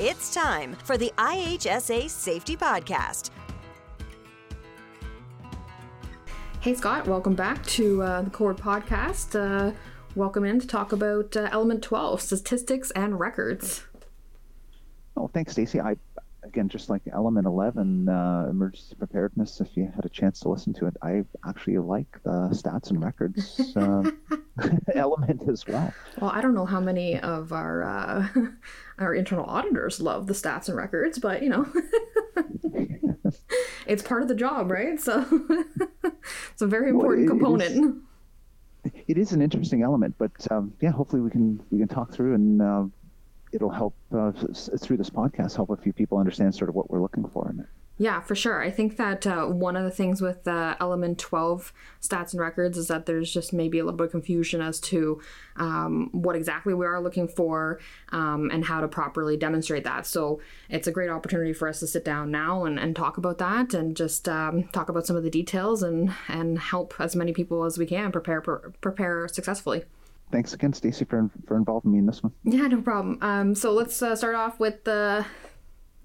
It's time for the IHSA Safety Podcast. Hey, Scott, welcome back to uh, the Cord Podcast. Uh, welcome in to talk about uh, Element 12 statistics and records. Oh, thanks, Stacy. I again, just like Element 11, uh, emergency preparedness. If you had a chance to listen to it, I actually like the stats and records uh, element as well. Well, I don't know how many of our uh, our internal auditors love the stats and records, but you know, it's part of the job, right? So it's a very important well, it, component. It is, it is, an interesting element, but um, yeah, hopefully we can we can talk through and uh, it'll help uh, through this podcast help a few people understand sort of what we're looking for in it. Yeah, for sure. I think that uh, one of the things with uh, Element 12 stats and records is that there's just maybe a little bit of confusion as to um, what exactly we are looking for um, and how to properly demonstrate that. So it's a great opportunity for us to sit down now and, and talk about that and just um, talk about some of the details and, and help as many people as we can prepare prepare successfully thanks again, Stacy, for for involving me in this one. Yeah, no problem. Um, so let's uh, start off with the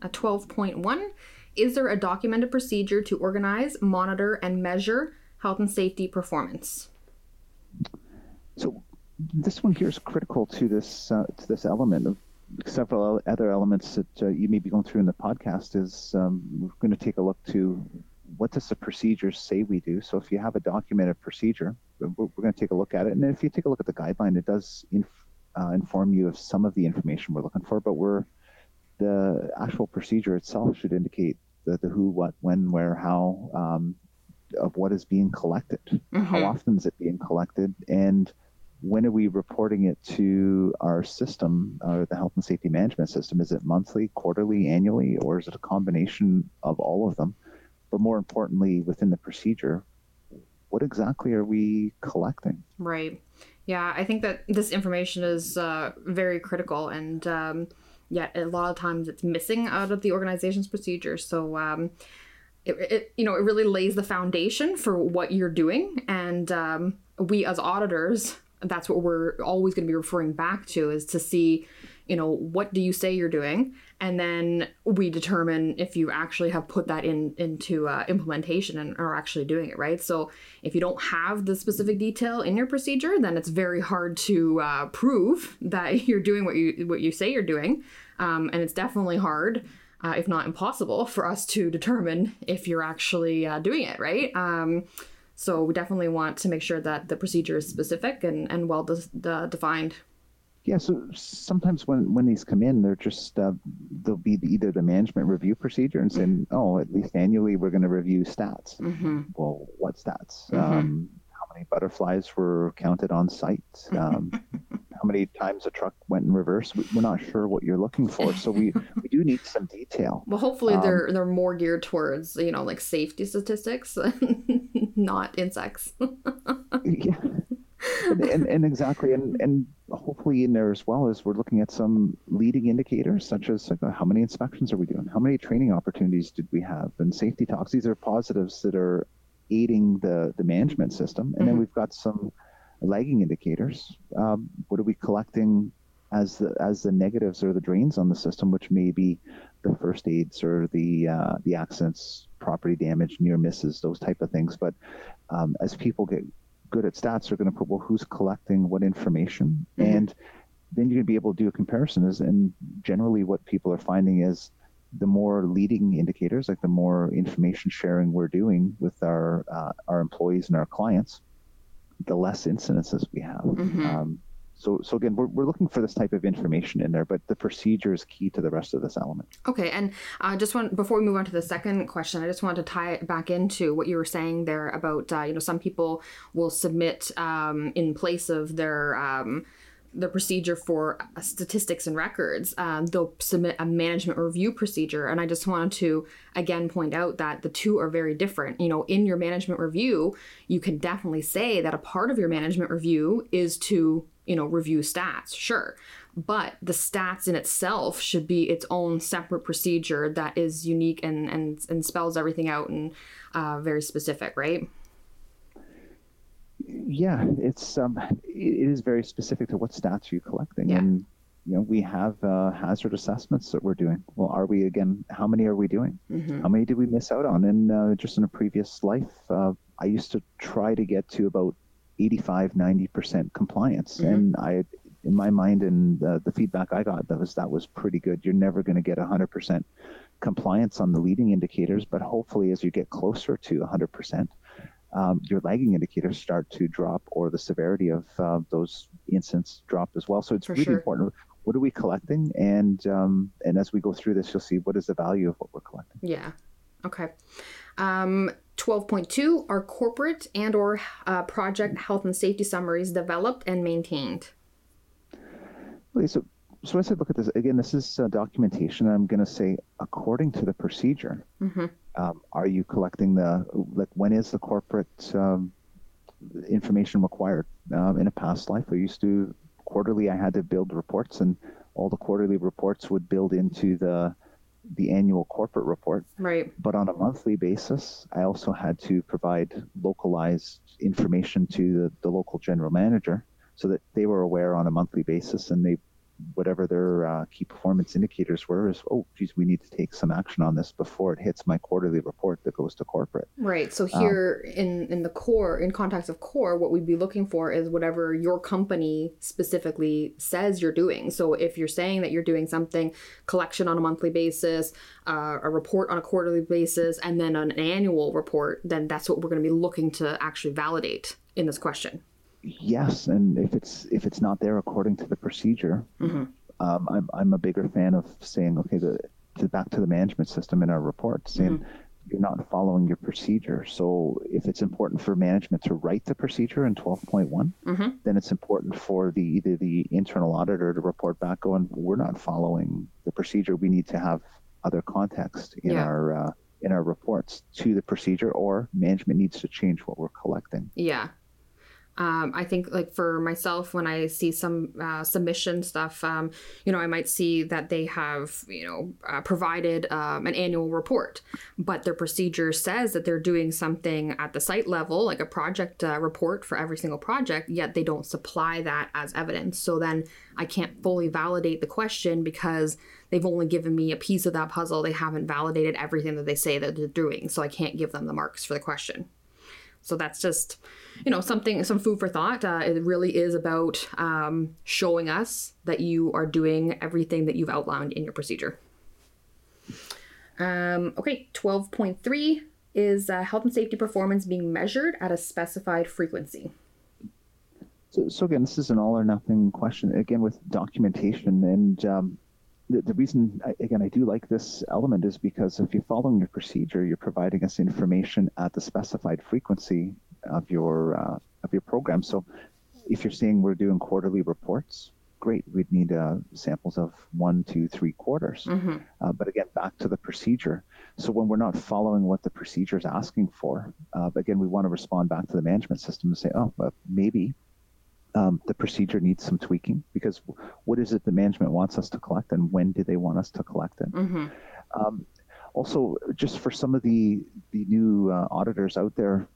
a twelve point one. Is there a documented procedure to organize, monitor, and measure health and safety performance? So this one here is critical to this uh, to this element of several other elements that uh, you may be going through in the podcast. Is um, we're going to take a look to what does the procedure say we do? So if you have a documented procedure, we're, we're going to take a look at it. And if you take a look at the guideline, it does inf- uh, inform you of some of the information we're looking for, but we're the actual procedure itself should indicate the, the who, what, when, where, how um, of what is being collected. Mm-hmm. How often is it being collected? And when are we reporting it to our system, or the health and safety management system? Is it monthly, quarterly, annually, or is it a combination of all of them? but more importantly, within the procedure, what exactly are we collecting? Right. Yeah, I think that this information is uh, very critical, and um, yet a lot of times it's missing out of the organization's procedures. So, um, it, it, you know, it really lays the foundation for what you're doing, and um, we as auditors, that's what we're always going to be referring back to is to see you know, what do you say you're doing? And then we determine if you actually have put that in into uh, implementation and are actually doing it, right? So if you don't have the specific detail in your procedure, then it's very hard to uh, prove that you're doing what you what you say you're doing, um, and it's definitely hard. Uh, if not impossible, for us to determine if you're actually uh, doing it, right? Um, so we definitely want to make sure that the procedure is specific and, and well de- defined yeah, so sometimes when, when these come in, they're just uh, they'll be the, either the management review procedure and saying, oh, at least annually we're going to review stats. Mm-hmm. Well, what stats? Mm-hmm. Um, how many butterflies were counted on site? Um, how many times a truck went in reverse? We're not sure what you're looking for, so we, we do need some detail. Well, hopefully um, they're they're more geared towards you know like safety statistics, not insects. yeah and, and, and, exactly, and, and hopefully in there as well as we're looking at some leading indicators such as like, how many inspections are we doing, how many training opportunities did we have, and safety talks. These are positives that are aiding the the management system, and mm-hmm. then we've got some lagging indicators. Um, what are we collecting as the as the negatives or the drains on the system, which may be the first aids or the uh, the accidents, property damage, near misses, those type of things. But um, as people get good at stats are going to put well who's collecting what information mm-hmm. and then you're going to be able to do a comparison is and generally what people are finding is the more leading indicators like the more information sharing we're doing with our uh, our employees and our clients the less incidences we have mm-hmm. um, so, so again, we're, we're looking for this type of information in there, but the procedure is key to the rest of this element. Okay, and uh, just want before we move on to the second question, I just wanted to tie it back into what you were saying there about uh, you know some people will submit um, in place of their um, the procedure for uh, statistics and records, um, they'll submit a management review procedure. And I just wanted to again point out that the two are very different. You know, in your management review, you can definitely say that a part of your management review is to you know, review stats, sure. But the stats in itself should be its own separate procedure that is unique and and, and spells everything out and uh, very specific, right? Yeah, it's um, it is very specific to what stats you're collecting, yeah. and you know, we have uh, hazard assessments that we're doing. Well, are we again? How many are we doing? Mm-hmm. How many did we miss out on? And uh, just in a previous life, uh, I used to try to get to about 85, 90% compliance. Mhm. And I, in my mind, and the, the feedback I got, that was that was pretty good. You're never going to get 100% compliance on the leading indicators, but hopefully, as you get closer to 100%, um, your lagging indicators start to drop, or the severity of uh, those incidents drop as well. So it's For really sure. important. What are we collecting? And um, and as we go through this, you'll see what is the value of what we're collecting. Yeah. Okay. Um, 12.2 are corporate and or uh, project health and safety summaries developed and maintained. Okay, so so as I look at this again, this is uh, documentation. I'm going to say according to the procedure. Mm-hmm. Um, are you collecting the like when is the corporate um, information required? Um, in a past life, I used to quarterly. I had to build reports, and all the quarterly reports would build into the the annual corporate report. Right. But on a monthly basis, I also had to provide localized information to the, the local general manager so that they were aware on a monthly basis and they whatever their uh, key performance indicators were is oh geez we need to take some action on this before it hits my quarterly report that goes to corporate Right. So here in in the core, in context of core, what we'd be looking for is whatever your company specifically says you're doing. So if you're saying that you're doing something, collection on a monthly basis, uh, a report on a quarterly basis, and then an annual report, then that's what we're going to be looking to actually validate in this question. Yes and if it's if it's not there according to the procedure Mhm. um, I'm, I'm a bigger fan of saying okay the to back to the management system in our report saying you're not following your procedure so if it's important for management to write the procedure in 12.1 Mhm. then it's important for the either the internal auditor to report back going we're not following the procedure we need to have other context in Yeah. our uh, in our reports to the procedure or management needs to change what we're collecting Yeah. Um, I think like for myself, when I see some uh, submission stuff, um, you know, I might see that they have, you know, uh, provided um, an annual report, but their procedure says that they're doing something at the site level, like a project uh, report for every single project, yet they don't supply that as evidence. So then I can't fully validate the question because they've only given me a piece of that puzzle. They haven't validated everything that they say that they're doing. So I can't give them the marks for the question. So that's just, you know, something, some food for thought. Uh, it really is about um, showing us that you are doing everything that you've outlined in your procedure. Um, okay, 12.3 is uh, health and safety performance being measured at a specified frequency. So, so again, this is an all or nothing question. Again, with documentation, and um, the, the reason I, again I do like this element is because if you're following your procedure, you're providing us information at the specified frequency of your uh, of your program. So, if you're saying we're doing quarterly reports, great. We'd need uh, samples of one, two, three quarters. Mm-hmm. Uh, but again, back to the procedure. So when we're not following what the procedure is asking for, uh, again, we want to respond back to the management system and say, oh, well, maybe um, the procedure needs some tweaking because what is it the management wants us to collect and when do they want us to collect it? Mm-hmm. Um, also, just for some of the the new uh, auditors out there,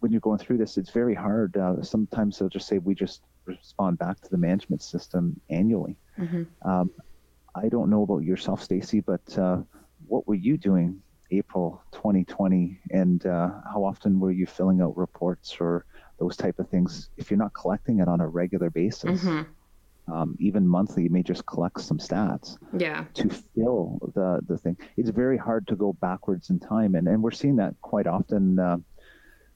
when you're going through this, it's very hard. Uh, sometimes they'll just say we just respond back to the management system annually. Mhm. Um, I don't know about yourself, Stacy, but uh, what were you doing April 2020, and uh, how often were you filling out reports or those type of things? If you're not collecting it on a regular basis, Mhm. um, even monthly, you may just collect some stats Yeah. to fill the the thing. It's very hard to go backwards in time, and and we're seeing that quite often uh,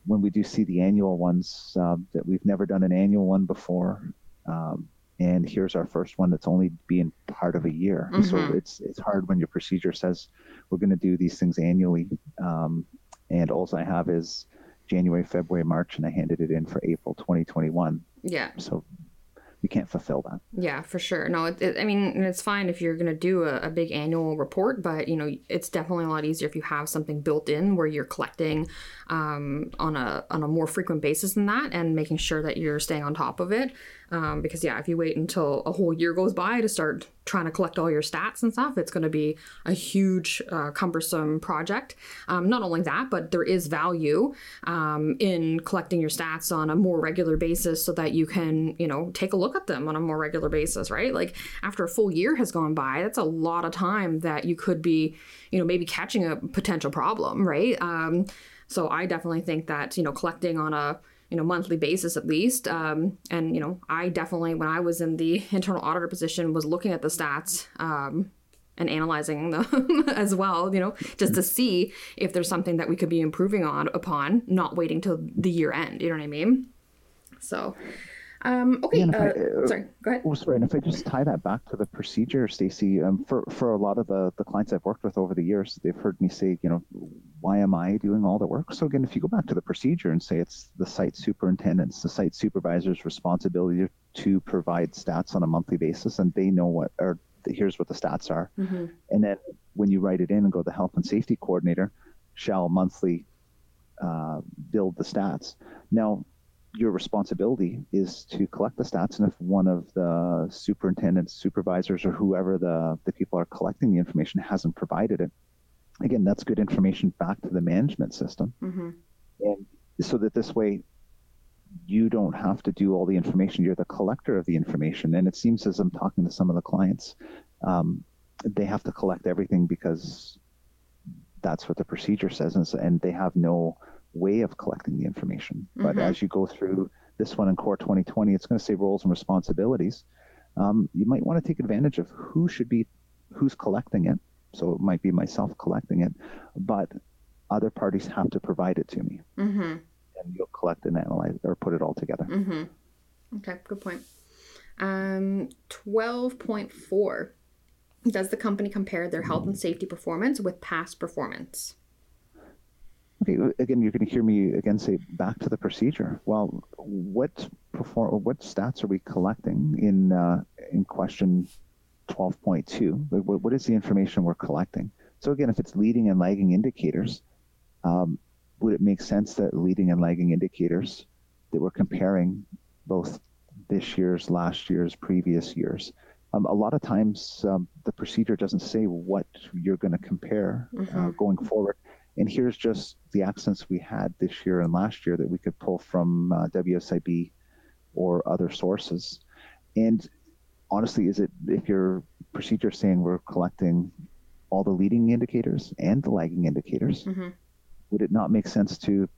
when we do see the annual ones uh, that we've never done an annual one before. Um, and here's our first one that's only being part of a year. So Mhm. it's it's hard when your procedure says we're going to do these things annually, um, and all I have is January, February, March, and I handed it in for April 2021. Yeah. So we can't fulfill that. Yeah, for sure. No, it, it, I mean, it's fine if you're going to do a, a big annual report, but you know, it's definitely a lot easier if you have something built in where you're collecting um, on a on a more frequent basis than that, and making sure that you're staying on top of it. Um, because yeah, if you wait until a whole year goes by to start trying to collect all your stats and stuff, it's going to be a huge, uh, cumbersome project. Um, not only that, but there is value um, in collecting your stats on a more regular basis so that you can, you know, take a look at them on a more regular basis, right? Like after a full year has gone by, that's a lot of time that you could be, you know, maybe catching a potential problem, right? Um, so I definitely think that, you know, collecting on a you know monthly basis at least. Um, and you know i definitely when i was in the internal auditor position was looking at the stats um, and analyzing them as well you know just to see if there's something that we could be improving on upon not waiting till the year end you know what i mean? So um, okay, uh, I, sorry, go ahead. Oh, sorry, and if I just tie that back to the procedure, Stacy, um, for, for a lot of the, the clients I've worked with over the years, they've heard me say, you know, why am I doing all the work? So again, if you go back to the procedure and say it's the site superintendent's, the site supervisor's responsibility to provide stats on a monthly basis, and they know what, or here's what the stats are. Mm-hmm. And then when you write it in and go, the health and safety coordinator shall monthly uh, build the stats. Now, your responsibility is to collect the stats and if one of the superintendents supervisors or whoever the, the people are collecting the information hasn't provided it again that's good information back to the management system mm-hmm. and so that this way you don't have to do all the information you're the collector of the information and it seems as i'm talking to some of the clients um, they have to collect everything because that's what the procedure says and, and they have no way of collecting the information. Mm-hmm. But as you go through this one in Core 2020, it's going to say roles and responsibilities. Um, you might want to take advantage of who should be, who's collecting it. So it might be myself collecting it, but other parties have to provide it to me. Mm-hmm. And you'll collect and analyze or put it all together. Mm-hmm. Okay, good point. Um, 12.4 Does the company compare their health and safety performance with past performance? Okay, again, you're going to hear me again say back to the procedure. Well, what perform what stats are we collecting in uh, in question 12.2? What, what is the information we're collecting? So again, if it's leading and lagging indicators, um, would it make sense that leading and lagging indicators that we're comparing both this year's, last year's, previous years? Um, a lot of times, um, the procedure doesn't say what you're going to compare uh, mm-hmm. uh, going forward and here's just the accents we had this year and last year that we could pull from uh, WSIB or other sources. And honestly, is it if your procedure saying we're collecting all the leading indicators and the lagging indicators, mm-hmm. would it not make sense to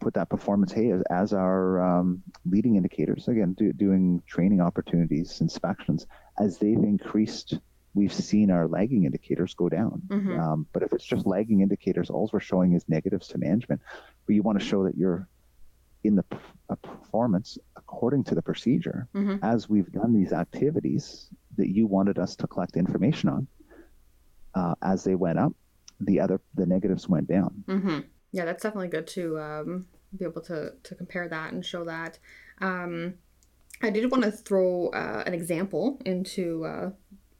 put that performance hey as, as our um, leading indicators again do, doing training opportunities inspections as they've increased we've seen our lagging indicators go down. Mm-hmm. Um, but if it's just lagging indicators, all we're showing is negatives to management. But you want to show that you're in the performance according to the procedure mm-hmm. as we've done these activities that you wanted us to collect information on. Uh, as they went up, the other the negatives went down. Mm-hmm. Yeah, that's definitely good to um, be able to to compare that and show that. Um, I did want to throw uh, an example into uh,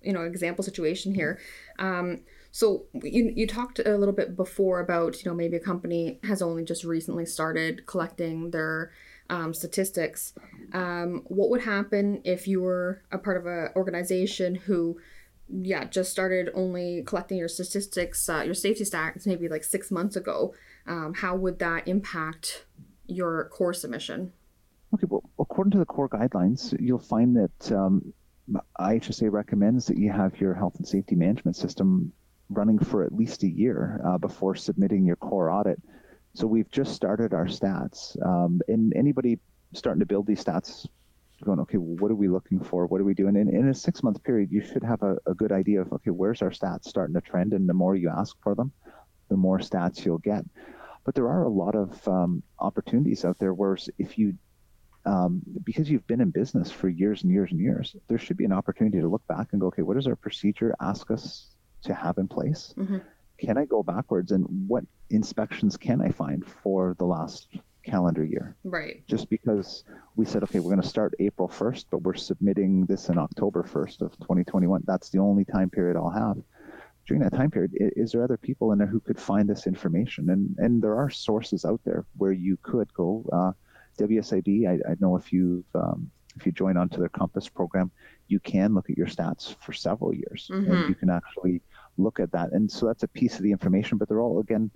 you know example situation here. Um, so you, you talked a little bit before about you know maybe a company has only just recently started collecting their um, statistics. Um, what would happen if you were a part of an organization who yeah just started only collecting your statistics uh, your safety stats maybe like six months ago? Um, how would that impact your core submission? Okay well according to the core guidelines you'll find that um, IHSA recommends that you have your health and safety management system running for at least a year uh, before submitting your core audit. So we've just started our stats, um, and anybody starting to build these stats, going, okay, well, what are we looking for? What are we doing? And in a six month period, you should have a, a good idea of, okay, where's our stats starting to trend? And the more you ask for them, the more stats you'll get. But there are a lot of um, opportunities out there where if you um, because you've been in business for years and years and years, there should be an opportunity to look back and go, okay, what does our procedure ask us to have in place? Mm-hmm. Can I go backwards and what inspections can I find for the last calendar year? Right. Just because we said, okay, we're going to start April 1st, but we're submitting this in October 1st of 2021. That's the only time period I'll have. During that time period, is there other people in there who could find this information? And and there are sources out there where you could go. Uh, WSIB, I, I know if you've um, if you join onto their Compass program, you can look at your stats for several years, Mhm. and you can actually look at that. And so that's a piece of the information, but they're all again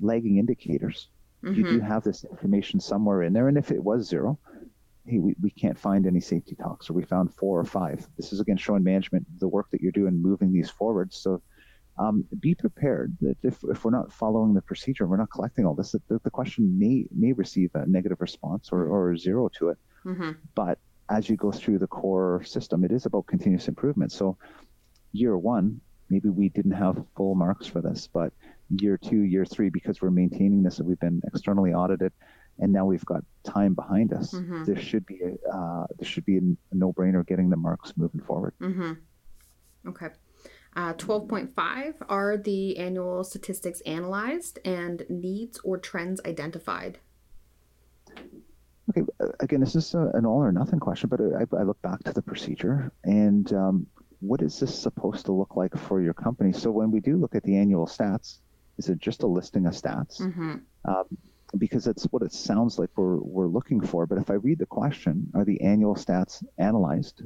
lagging indicators. You do Mhm. have this information somewhere in there, and if it was zero, hey, we, we can't find any safety talks, or we found four or five. This is again showing management the work that you're doing, moving these forward. So um, be prepared that if, if we're not following the procedure, we're not collecting all this, that the, the question may may receive a negative response or, or zero to it. Mhm. But as you go through the core system, it is about continuous improvement. So year one, maybe we didn't have full marks for this, but year two, year three, because we're maintaining this and we've been externally audited, and now we've got time behind us, Mhm. there should be a uh, there should be a, no-brainer getting the marks moving forward. Mm-hmm. Okay. Uh, 12.5 are the annual statistics analyzed and needs or trends identified. Okay, uh, again, this is a, an all or nothing question, but I, I look back to the procedure and um, what is this supposed to look like for your company? So when we do look at the annual stats, is it just a listing of stats? Mm-hmm. Um, because that's what it sounds like we're, we're looking for. But if I read the question, are the annual stats analyzed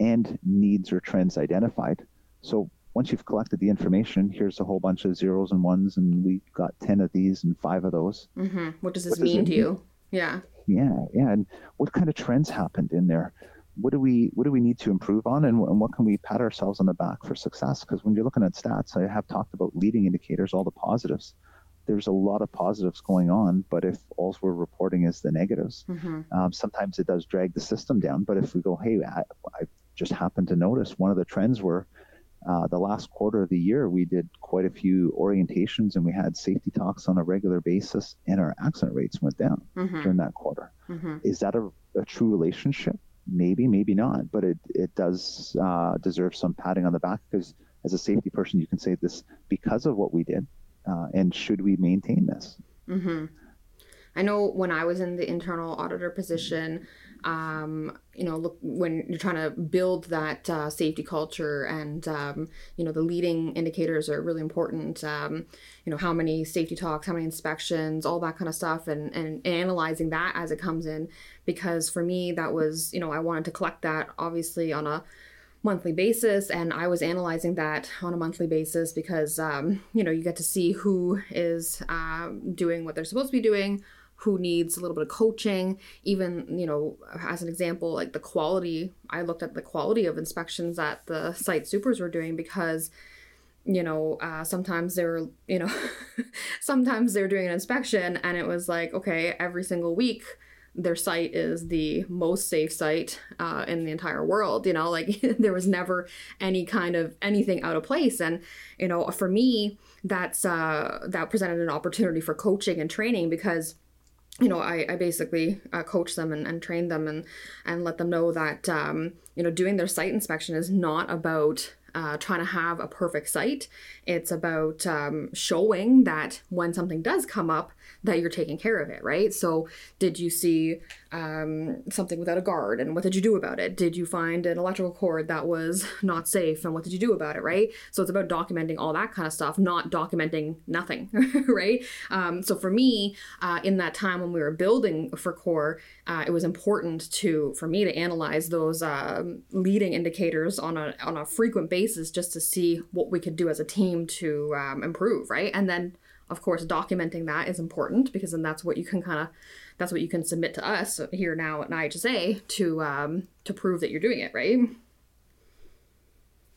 and needs or trends identified? So once you've collected the information, here's a whole bunch of zeros and ones, and we got 10 of these and five of those. Mm-hmm. What does this What mean it to you? Yeah. Yeah, yeah. And what kind of trends happened in there? What do we what do we need to improve on, and, and what can we pat ourselves on the back for success? Because when you're looking at stats, I have talked about leading indicators, all the positives. There's a lot of positives going on, but if all we're reporting is the negatives, Mm-hmm. um, sometimes it does drag the system down. But if we go, hey, I, I just happened to notice one of the trends were uh, the last quarter of the year, we did quite a few orientations and we had safety talks on a regular basis, and our accident rates went down Mm-hmm. during that quarter. Mm-hmm. Is that a, a true relationship? Maybe, maybe not, but it, it does uh, deserve some patting on the back because as a safety person, you can say this because of what we did, uh, and should we maintain this? Mm-hmm. I know when I was in the internal auditor position, um, you know, look when you're trying to build that uh, safety culture, and um, you know, the leading indicators are really important. Um, you know, how many safety talks, how many inspections, all that kind of stuff, and and analyzing that as it comes in, because for me that was, you know, I wanted to collect that obviously on a monthly basis and i was analyzing that on a monthly basis because um, you know you get to see who is um, doing what they're supposed to be doing who needs a little bit of coaching. Even you know as an example like the quality i looked at the quality of inspections that the site supers were doing because you know uh, sometimes they're you know sometimes they're doing an inspection and it was like okay every single week their site is the most safe site uh, in the entire world you know like there was never any kind of anything out of place. And you know for me that's uh, that presented an opportunity for coaching and training because you know i, I basically uh, coach them and, and train them and and let them know that um, you know doing their site inspection is not about uh, trying to have a perfect site. It's about um, showing that when something does come up that you're taking care of it right? So did you see um, something without a guard and what did you do about it? Did you find an electrical cord that was not safe and what did you do about it right? So it's about documenting all that kind of stuff not documenting nothing right? Um, so for me uh, in that time when we were building for core uh, it was important to for me to analyze those um, leading indicators on a on a frequent basis just to see what we could do as a team to um, improve right? And then of course documenting that is important because then that's what you can kind of that's what you can submit to us here now at IHSA to um, to prove that you're doing it right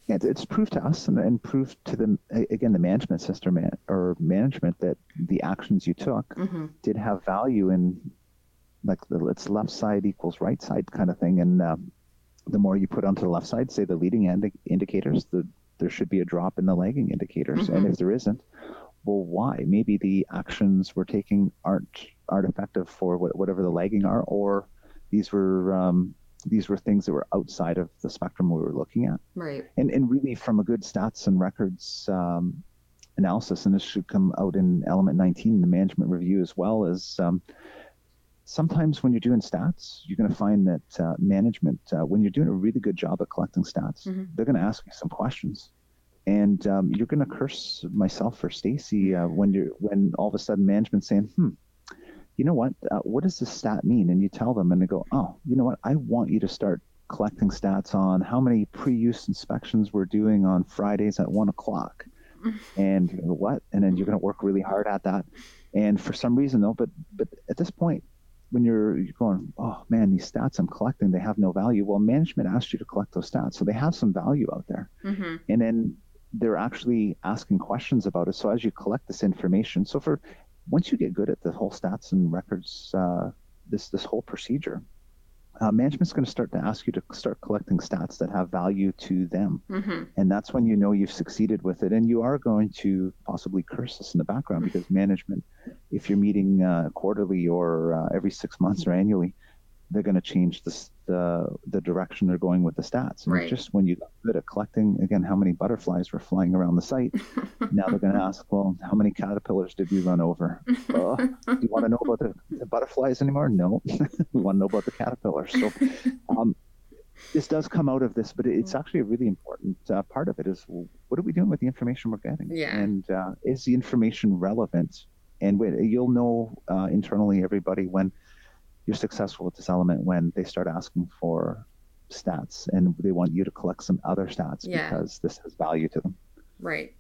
Yeah, it's- proof to us and, and proof to the again the management system or management that the actions you took mm-hmm. did have value in like the it's left side equals right side kind of thing and um, the more you put onto the left side say the leading indi- indicators the there should be a drop in the lagging indicators and Mhm. if there isn't well why maybe the actions we're taking aren't aren't effective for what, whatever the lagging are or these were um, these were things that were outside of the spectrum we were looking at right and, and really from a good stats and records um, analysis, and this should come out in element 19, the management review as well, is um, sometimes when you're doing stats, you're going to find that uh, management, uh, when you're doing a really good job at collecting stats, Mhm. they're going to ask you some questions. And um, you're going to curse myself or Stacy uh, when you're when all of a sudden management's saying, "Hmm, you know what? Uh, what does this stat mean? And you tell them, and they go, oh, you know what? I want you to start collecting stats on how many pre-use inspections we're doing on Fridays at one o'clock, and what? And then you're going to work really hard at that. And for some reason, though, but but at this point, when you're, you're going, oh man, these stats I'm collecting, they have no value. Well, management asked you to collect those stats, so they have some value out there. Mm-hmm. And then they're actually asking questions about it. So as you collect this information, so for once you get good at the whole stats and records, uh, this this whole procedure, uh, management's going to start to ask you to start collecting stats that have value to them. Mm-hmm. And that's when you know you've succeeded with it. And you are going to possibly curse us in the background because management, if you're meeting uh, quarterly or uh, every six months or annually, they're going to change the, the the direction they're going with the stats. And right. just when you got good at collecting, again, how many butterflies were flying around the site, now they're going to ask, well, how many caterpillars did we run over? Uh, do you want to know about the, the butterflies anymore? No, we want to know about the caterpillars. So um, this does come out of this, but it's mm. actually a really important uh, part of it is what are we doing with the information we're getting? Yeah. And uh, is the information relevant? And you'll know uh, internally, everybody, when – you're successful with this element when they start asking for stats and they want you to collect some other stats yeah. because this has value to them. Right.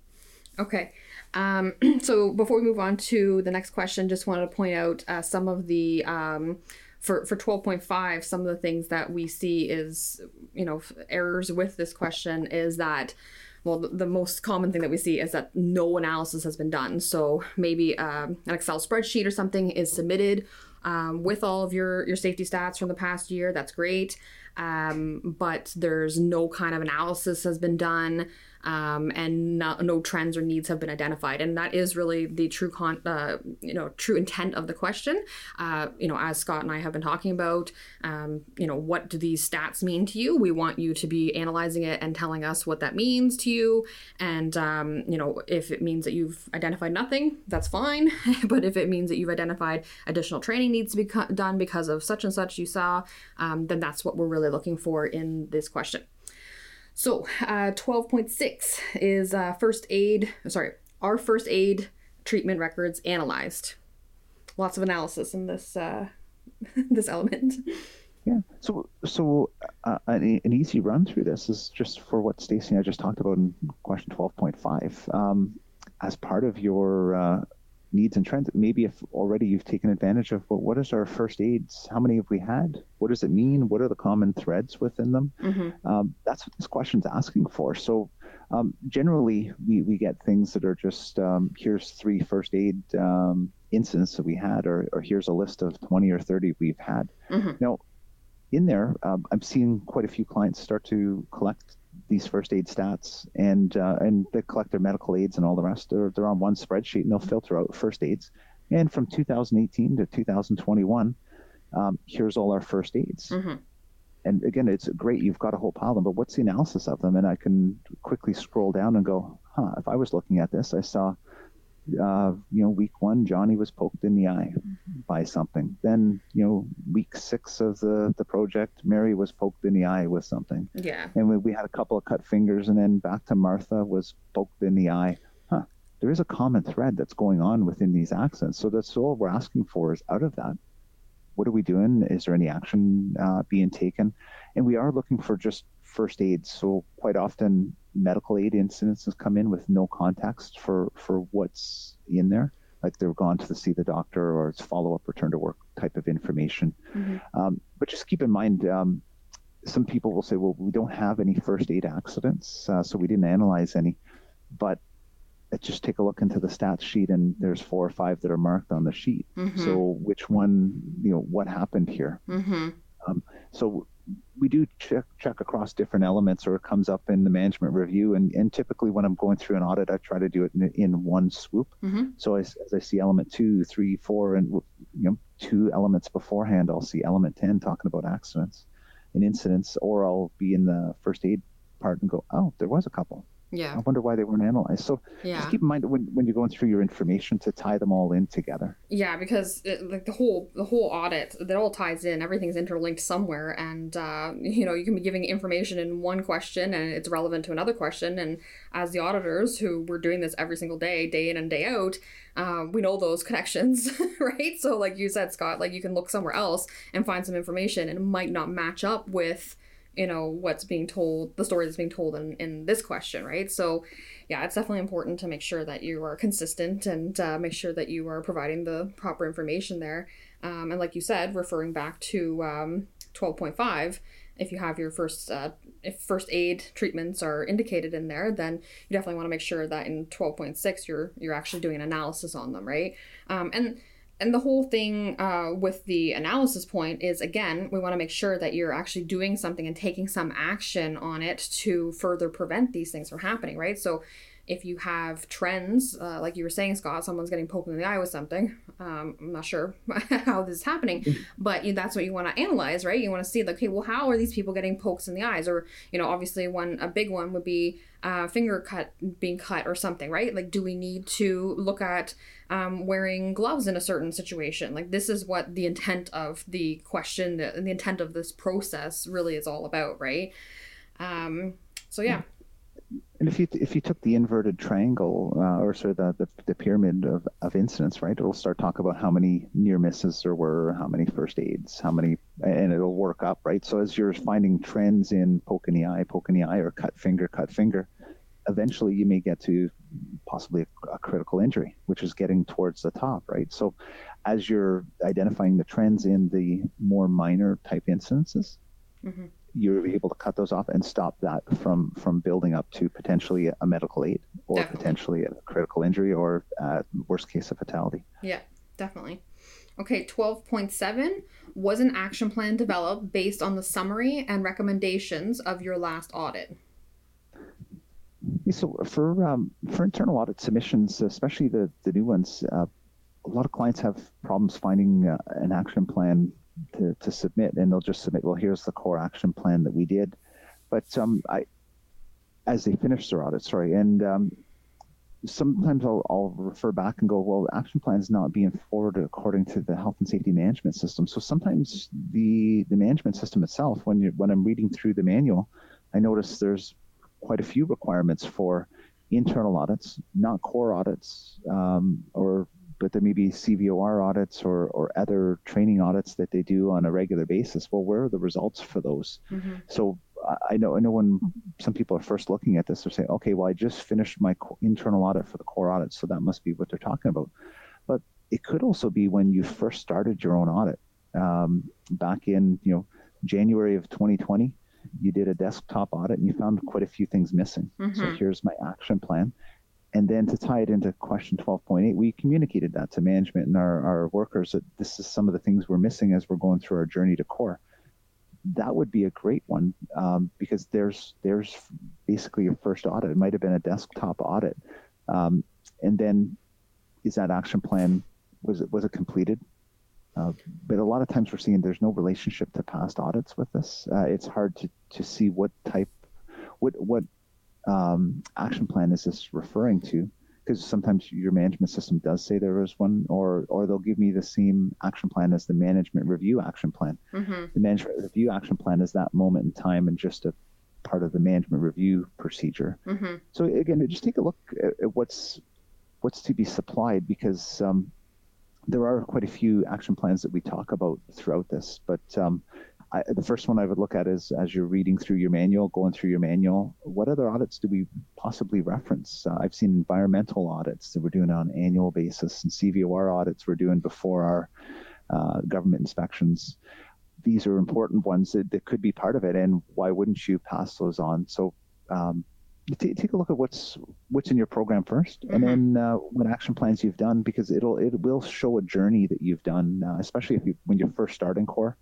Okay. Um, so before we move on to the next question, just wanted to point out uh, some of the um, for for 12.5 some of the things that we see is you know errors with this question is that well the, the most common thing that we see is that no analysis has been done so maybe um, an excel spreadsheet or something is submitted um, with all of your your safety stats from the past year. That's great, um, but there's no kind of analysis has been done um, and no, no, trends or needs have been identified. And that is really the true con, uh, you know, true intent of the question. Uh, you know, as Scott and I have been talking about, um, you know, what do these stats mean to you? We want you to be analyzing it and telling us what that means to you. And um, you know, if it means that you've identified nothing, that's fine. but if it means that you've identified additional training needs to be co- done because of such and such you saw, um, then that's what we're really looking for in this question. So, uh, 12.6 is uh, first aid, sorry, our first aid treatment records analyzed. Lots of analysis in this uh, this element. Yeah. So, so uh, an, an, easy run through this is just for what Stacy and I just talked about in question 12.5. Um, as part of your uh, needs and trends. Maybe if already you've taken advantage of well, what is our first aids? How many have we had? What does it mean? What are the common threads within them? Mm-hmm. Um, that's what this question's asking for. So um, generally, we, we get things that are just um, here's three first aid um, incidents that we had, or, or here's a list of 20 or 30 we've had. Mm-hmm. Now, in there, um, I'm seeing quite a few clients start to collect these first aid stats and uh, and they collect their medical aids and all the rest. They're, they're on one spreadsheet and they'll filter out first aids. And from 2018 to 2021, um, here's all our first aids. Mm-hmm. And again, it's great. You've got a whole pile of them, but what's the analysis of them? And I can quickly scroll down and go, huh, if I was looking at this, I saw uh, you know, week one, Johnny was poked in the eye mm-hmm. by something. Then, you know, week six of the, the project, Mary was poked in the eye with something. Yeah. And we, we had a couple of cut fingers, and then back to Martha was poked in the eye. Huh. There is a common thread that's going on within these accidents. So that's all we're asking for is out of that. What are we doing? Is there any action uh, being taken? And we are looking for just first aid. So quite often medical aid incidences come in with no context for for what's in there like they're gone to see the doctor or it's follow-up return to work type of information mm-hmm. um, but just keep in mind um, some people will say well we don't have any first aid accidents uh, so we didn't analyze any but just take a look into the stats sheet and there's four or five that are marked on the sheet mm-hmm. so which one you know what happened here mm-hmm. um, so we do check check across different elements or it comes up in the management review and, and typically when i'm going through an audit i try to do it in, in one swoop mm-hmm. so as, as i see element two three four and you know two elements beforehand i'll see element 10 talking about accidents and incidents or i'll be in the first aid part and go oh there was a couple Yeah. I wonder why they weren't analyzed. So Yeah. just keep in mind when, when you're going through your information to tie them all in together. Yeah, because it, like the whole the whole audit, that all ties in. Everything's interlinked somewhere, and uh, you know you can be giving information in one question, and it's relevant to another question. And as the auditors, who were doing this every single day, day in and day out, uh, we know those connections, right? So, like you said, Scott, like you can look somewhere else and find some information, and it might not match up with you know what's being told the story that's being told in, in this question right? So yeah it's definitely important to make sure that you are consistent and uh, make sure that you are providing the proper information there. Um, and like you said referring back to um, 12.5 if you have your first uh, if first aid treatments are indicated in there then you definitely want to make sure that in 12.6 you're you're actually doing an analysis on them right? Um, and and the whole thing uh, with the analysis point is again we want to make sure that you're actually doing something and taking some action on it to further prevent these things from happening right? So if you have trends uh, like you were saying scott someone's getting poked in the eye with something um, i'm not sure how this is happening but you, that's what you want to analyze right? You want to see like okay well how are these people getting pokes in the eyes? Or you know obviously one a big one would be uh, finger cut being cut or something right? Like do we need to look at um, wearing gloves in a certain situation? Like this is what the intent of the question the, the intent of this process really is all about right? Um, so yeah And if you if you took the inverted triangle uh, or sort of the, the, the pyramid of, of incidents, right, it'll start talking about how many near misses there were, how many first aids, how many, and it'll work up, right. So as you're finding trends in poke in the eye, poke in the eye, or cut finger, cut finger, eventually you may get to possibly a, a critical injury, which is getting towards the top, right. So as you're identifying the trends in the more minor type incidences, Mhm. You're able to cut those off and stop that from from building up to potentially a medical aid or Definitely. potentially a critical injury or uh, worst case a fatality. Yeah, definitely. Okay, 12.7 was an action plan developed based on the summary and recommendations of your last audit. So for um, for internal audit submissions, especially the the new ones, uh, a lot of clients have problems finding uh, an action plan to, to submit, and they'll just submit, well, here's the core action plan that we did. But um, I, as they finish their audit, sorry, and um, sometimes I'll, I'll refer back and go, well, the action plan is not being forwarded according to the health and safety management system. So sometimes the the management system itself, when you when I'm reading through the manual, I notice there's quite a few requirements for internal audits, not core audits, um, or but there may be CVOR audits or, or other training audits that they do on a regular basis. Well, where are the results for those? So I- know I know when some people are first looking at this, they're saying, okay, well, I just finished my internal audit for the core audit, so that must be what they're talking about. But it could also be when you first started your own audit um, back in you know January of 2020. You did a desktop audit and you found quite a few things missing. So Mhm. here's my action plan. And then to tie it into question 12.8, we communicated that to management and our, our workers that this is some of the things we're missing as we're going through our journey to core. That would be a great one um, because there's there's basically a first audit. It might have been a desktop audit, um, and then is that action plan was it was it completed? Uh, but a lot of times we're seeing there's no relationship to past audits with this. Uh, it's hard to, to see what type, what what um, action plan is this referring to? Because sometimes your management system does say there is one, or or they'll give me the same action plan as the management review action plan. Mm-hmm. The management review action plan is that moment in time and just a part of the management review procedure. Mm-hmm. So again, just take a look at, at what's what's to be supplied because um, there are quite a few action plans that we talk about throughout this. But um, I, the first one I would look at is as you're reading through your manual, going through your manual, what other audits do we possibly reference? Uh, I've seen environmental audits that we're doing on an annual basis, and CVOR audits we're doing before our uh, government inspections. These are important ones that, that could be part of it, and why wouldn't you pass those on? So um, t- take a look at what's what's in your program 1st and then uh, what action plans you've done because it'll it will show a journey that you've done, uh, especially if you when you're first starting core.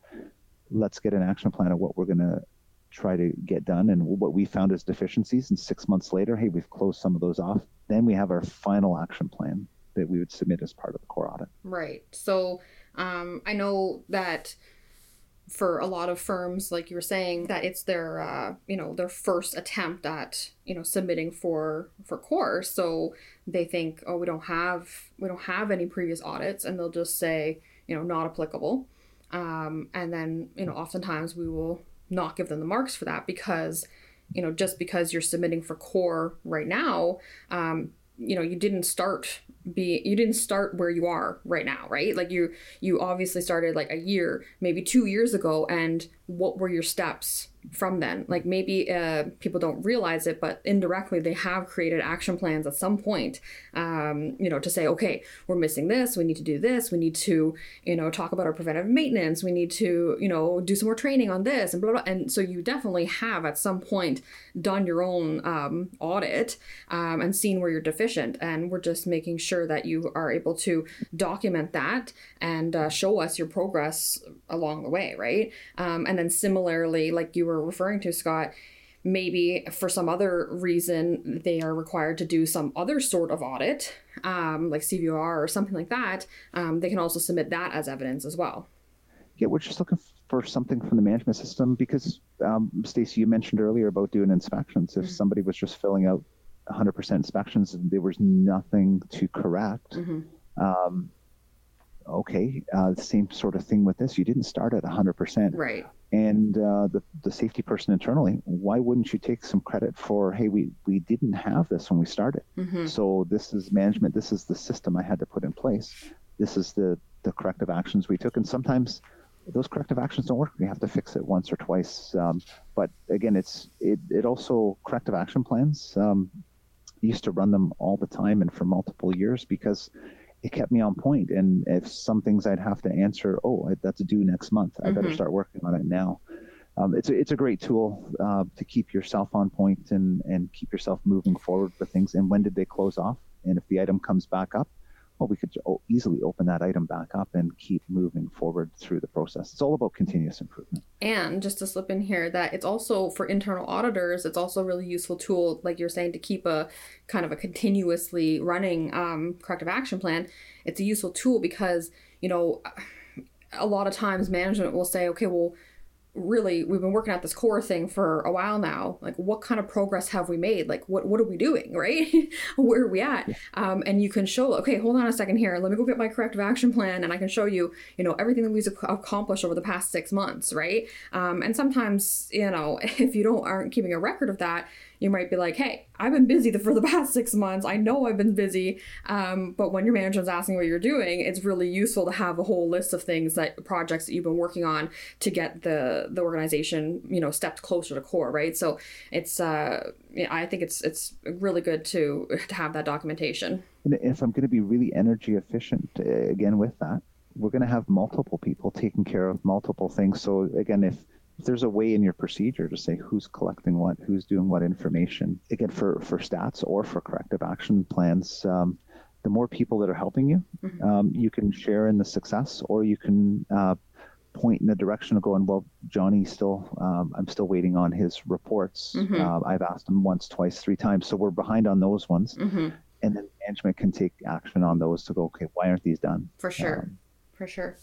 Let's get an action plan of what we're gonna try to get done and what we found as deficiencies. And six months later, hey, we've closed some of those off. Then we have our final action plan that we would submit as part of the core audit. Right. So um, I know that for a lot of firms, like you were saying, that it's their uh, you know their first attempt at you know submitting for for core. So they think, oh, we don't have we don't have any previous audits, and they'll just say you know not applicable. Um, and then you know oftentimes we will not give them the marks for that because you know just because you're submitting for core right now um, you know you didn't start be you didn't start where you are right now right? Like you you obviously started like a year maybe two years ago and what were your steps from then? Like maybe uh, people don't realize it but indirectly they have created action plans at some point um, you know to say okay we're missing this we need to do this we need to you know talk about our preventive maintenance we need to you know do some more training on this and blah blah and so you definitely have at some point done your own um, audit um, and seen where you're deficient and we're just making sure that you are able to document that and uh, show us your progress along the way right um, and then similarly like you were referring to, Scott, maybe for some other reason they are required to do some other sort of audit, um, like CVR or something like that, um, they can also submit that as evidence as well. Yeah, we're just looking for something from the management system because, um, Stacey, you mentioned earlier about doing inspections. If mm-hmm. somebody was just filling out 100% inspections and there was nothing to correct, mm-hmm. Um, okay, uh, the same sort of thing with this. You didn't start at 100%. Right and uh, the, the safety person internally, why wouldn't you take some credit for, hey, we, we didn't have this when we started. Mm-hmm. So this is management. This is the system I had to put in place. This is the, the corrective actions we took. And sometimes those corrective actions don't work. We have to fix it once or twice. Um, but again, it's it, it also corrective action plans. Um, used to run them all the time and for multiple years because it kept me on point. And if some things I'd have to answer, oh, that's due next month. I mm-hmm. better start working on it now. Um, it's a, it's a great tool uh, to keep yourself on point and and keep yourself moving forward with things. And when did they close off? And if the item comes back up, well, we could easily open that item back up and keep moving forward through the process. It's all about continuous improvement. And just to slip in here, that it's also for internal auditors, it's also a really useful tool, like you're saying, to keep a kind of a continuously running um, corrective action plan. It's a useful tool because, you know, a lot of times management will say, okay, well, really we've been working at this core thing for a while now. Like what kind of progress have we made? Like what what are we doing right? Where are we at? Um, and you can show okay hold on a second here. Let me go get my corrective action plan and i can show you you know everything that we've accomplished over the past six months right? Um, and sometimes you know if you don't aren't keeping a record of that you might be like, hey, I've been busy for the past six months. I know I've been busy. Um, but when your manager's asking what you're doing, it's really useful to have a whole list of things that projects that you've been working on to get the the organization, you know, stepped closer to core, right? So it's uh, I think it's it's really good to to have that documentation. And if I'm going to be really energy efficient, uh, again with that, we're going to have multiple people taking care of multiple things. So again, if if there's a way in your procedure to say who's collecting what, who's doing what information, again, for, for stats or for corrective action plans, um, the more people that are helping you, mm-hmm. um, you can share in the success or you can uh, point in the direction of going, well, Johnny still, um, I'm still waiting on his reports. Mm-hmm. Uh, I've asked him once, twice, three times. So we're behind on those ones. Mm-hmm. And then management can take action on those to go, okay, why aren't these done? For sure. Um, For sure.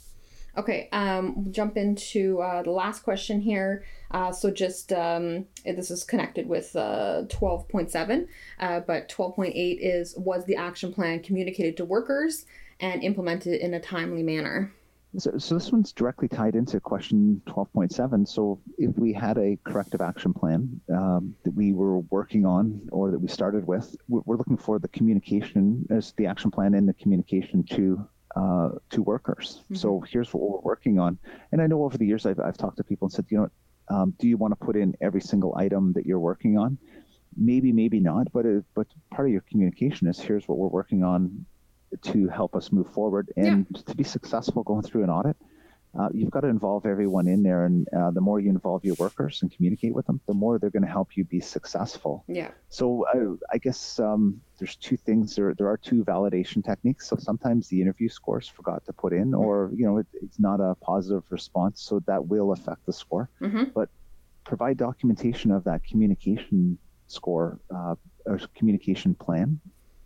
Okay, um, we'll jump into uh, the last question here. Uh, so just um, this is connected with uh, 12.7, uh, but 12.8 is was the action plan communicated to workers and implemented in a timely manner? So, so this one's directly tied into question 12.7. So if we had a corrective action plan um, that we were working on or that we started with, we're looking for the communication as the action plan and the communication to uh, to workers. Mm-hmm. So here's what we're working on. And I know over the years I've, I've talked to people and said, you know, um, do you want to put in every single item that you're working on? Maybe, maybe not. But it, but part of your communication is here's what we're working on to help us move forward and yeah. to be successful going through an audit uh, you've got to involve everyone in there. And uh, the more you involve your workers and communicate with them, the more they're going to help you be successful. Yeah. So I, I guess um, there's two things. There, there are two validation techniques. So sometimes the interview scores forgot to put in, or you know, it, it's not a positive response, so that will affect the score. Mm-hmm. But provide documentation of that communication score uh, or communication plan,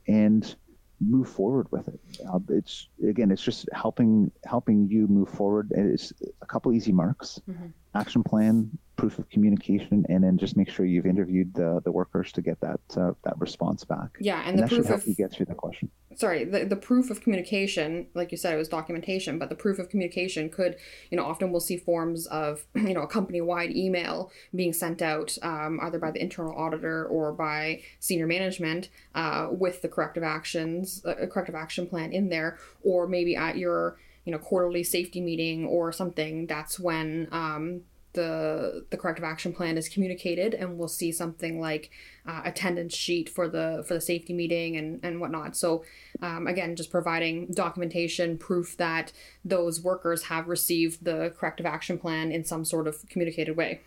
and move forward with it. Uh, it's again, it's just helping helping you move forward. It's a couple easy marks, mm-hmm. action plan, proof of communication, and then just make sure you've interviewed the the workers to get that uh, that response back. Yeah, and, and the that proof should help of you get through the question. Sorry, the, the proof of communication, like you said, it was documentation, but the proof of communication could, you know, often we'll see forms of, you know, a company wide email being sent out um, either by the internal auditor or by senior management uh, with the corrective actions, a corrective action plan in there, or maybe at your you know quarterly safety meeting or something that's when um, the the corrective action plan is communicated and we'll see something like uh, attendance sheet for the for the safety meeting and and whatnot. So um, again just providing documentation proof that those workers have received the corrective action plan in some sort of communicated way.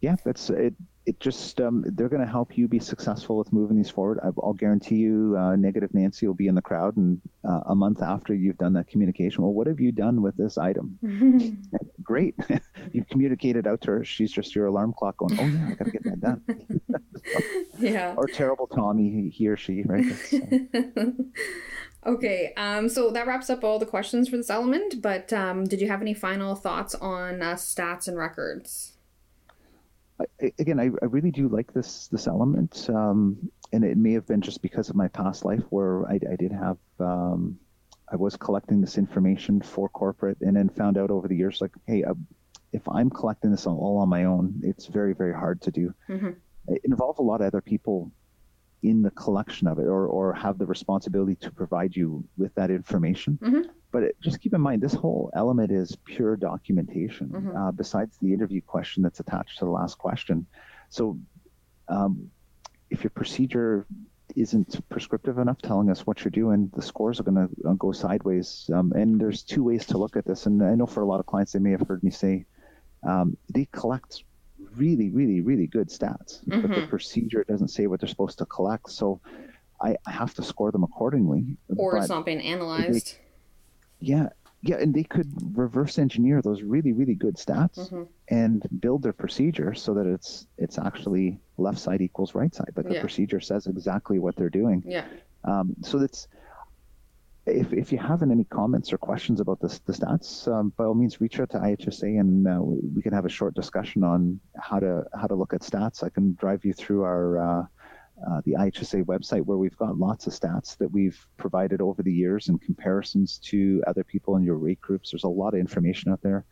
Yeah that's it it just um, they're going to help you be successful with moving these forward. I, will guarantee you, uh, negative Nancy will be in the crowd, and uh, a month after you've done that communication, well, what have you done with this item? Great, you've communicated out to her. She's just your alarm clock going. Oh yeah, I got to get that done. yeah. Or terrible Tommy, he or she, right? okay, um, so that wraps up all the questions for this element. But um, did you have any final thoughts on uh, stats and records? I, again, I, I really do like this this element, um, and it may have been just because of my past life where I, I did have um, I was collecting this information for corporate, and then found out over the years like, hey, uh, if I'm collecting this all on my own, it's very very hard to do. Mm-hmm. It involves a lot of other people in the collection of it, or or have the responsibility to provide you with that information. Mm-hmm. But it, just keep in mind, this whole element is pure documentation, mm-hmm. uh, besides the interview question that's attached to the last question. So, um, if your procedure isn't prescriptive enough, telling us what you're doing, the scores are going to uh, go sideways. Um, and there's two ways to look at this. And I know for a lot of clients, they may have heard me say um, they collect really, really, really good stats, mm-hmm. but the mm-hmm. procedure doesn't say what they're supposed to collect. So I, I have to score them accordingly. Or it's not being analyzed. They, yeah, yeah, and they could reverse engineer those really, really good stats mm-hmm. and build their procedure so that it's it's actually left side equals right side. but the yeah. procedure says exactly what they're doing. Yeah. Um, so that's if, if you have any comments or questions about this, the stats, um, by all means, reach out to IHSA and uh, we can have a short discussion on how to how to look at stats. I can drive you through our uh, uh, the IHSA website where we've got lots of stats that we've provided over the years in comparisons to other people in your rate groups. There's a lot of information out there.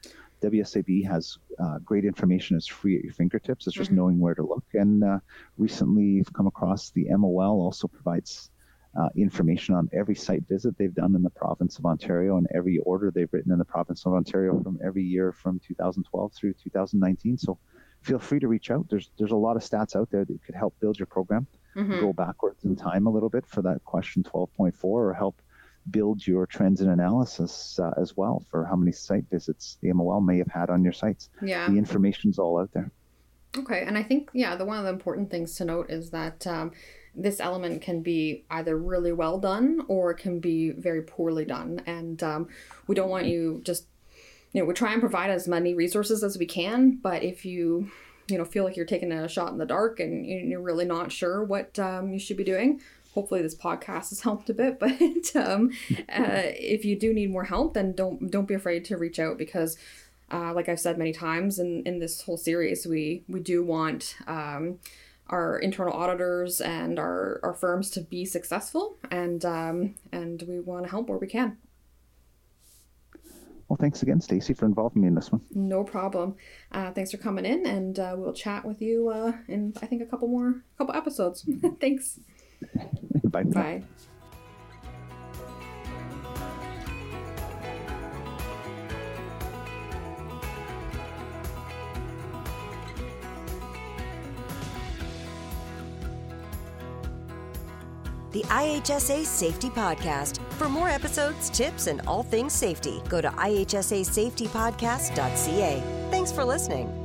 WSIB has uh, great information. It's free at your fingertips. It's just mm-hmm. knowing where to look. And uh, recently, you've come across the MOL also provides uh, information on every site visit they've done in the province of Ontario and every order they've written in the province of Ontario from every year from 2012 through 2019. So feel free to reach out. There's there's a lot of stats out there that could help build your program mm-hmm. go backwards in time a little bit for that question 12.4 or help build your trends and analysis uh, as well for how many site visits the MOL may have had on your sites. Yeah. The information's all out there. Okay. And I think, yeah, the one of the important things to note is that um, this element can be either really well done or can be very poorly done. And um, we don't want you just, you know, we try and provide as many resources as we can, but if you you know feel like you're taking a shot in the dark and you're really not sure what um, you should be doing hopefully this podcast has helped a bit but um, uh, if you do need more help then don't don't be afraid to reach out because uh, like I've said many times in, in this whole series we we do want um, our internal auditors and our, our firms to be successful and um, and we want to help where we can well, thanks again, Stacy, for involving me in this one. No problem. Uh, thanks for coming in, and uh, we'll chat with you uh, in I think a couple more couple episodes. thanks. Bye. Bye. The IHSA Safety Podcast. For more episodes, tips, and all things safety, go to ihsasafetypodcast.ca. Thanks for listening.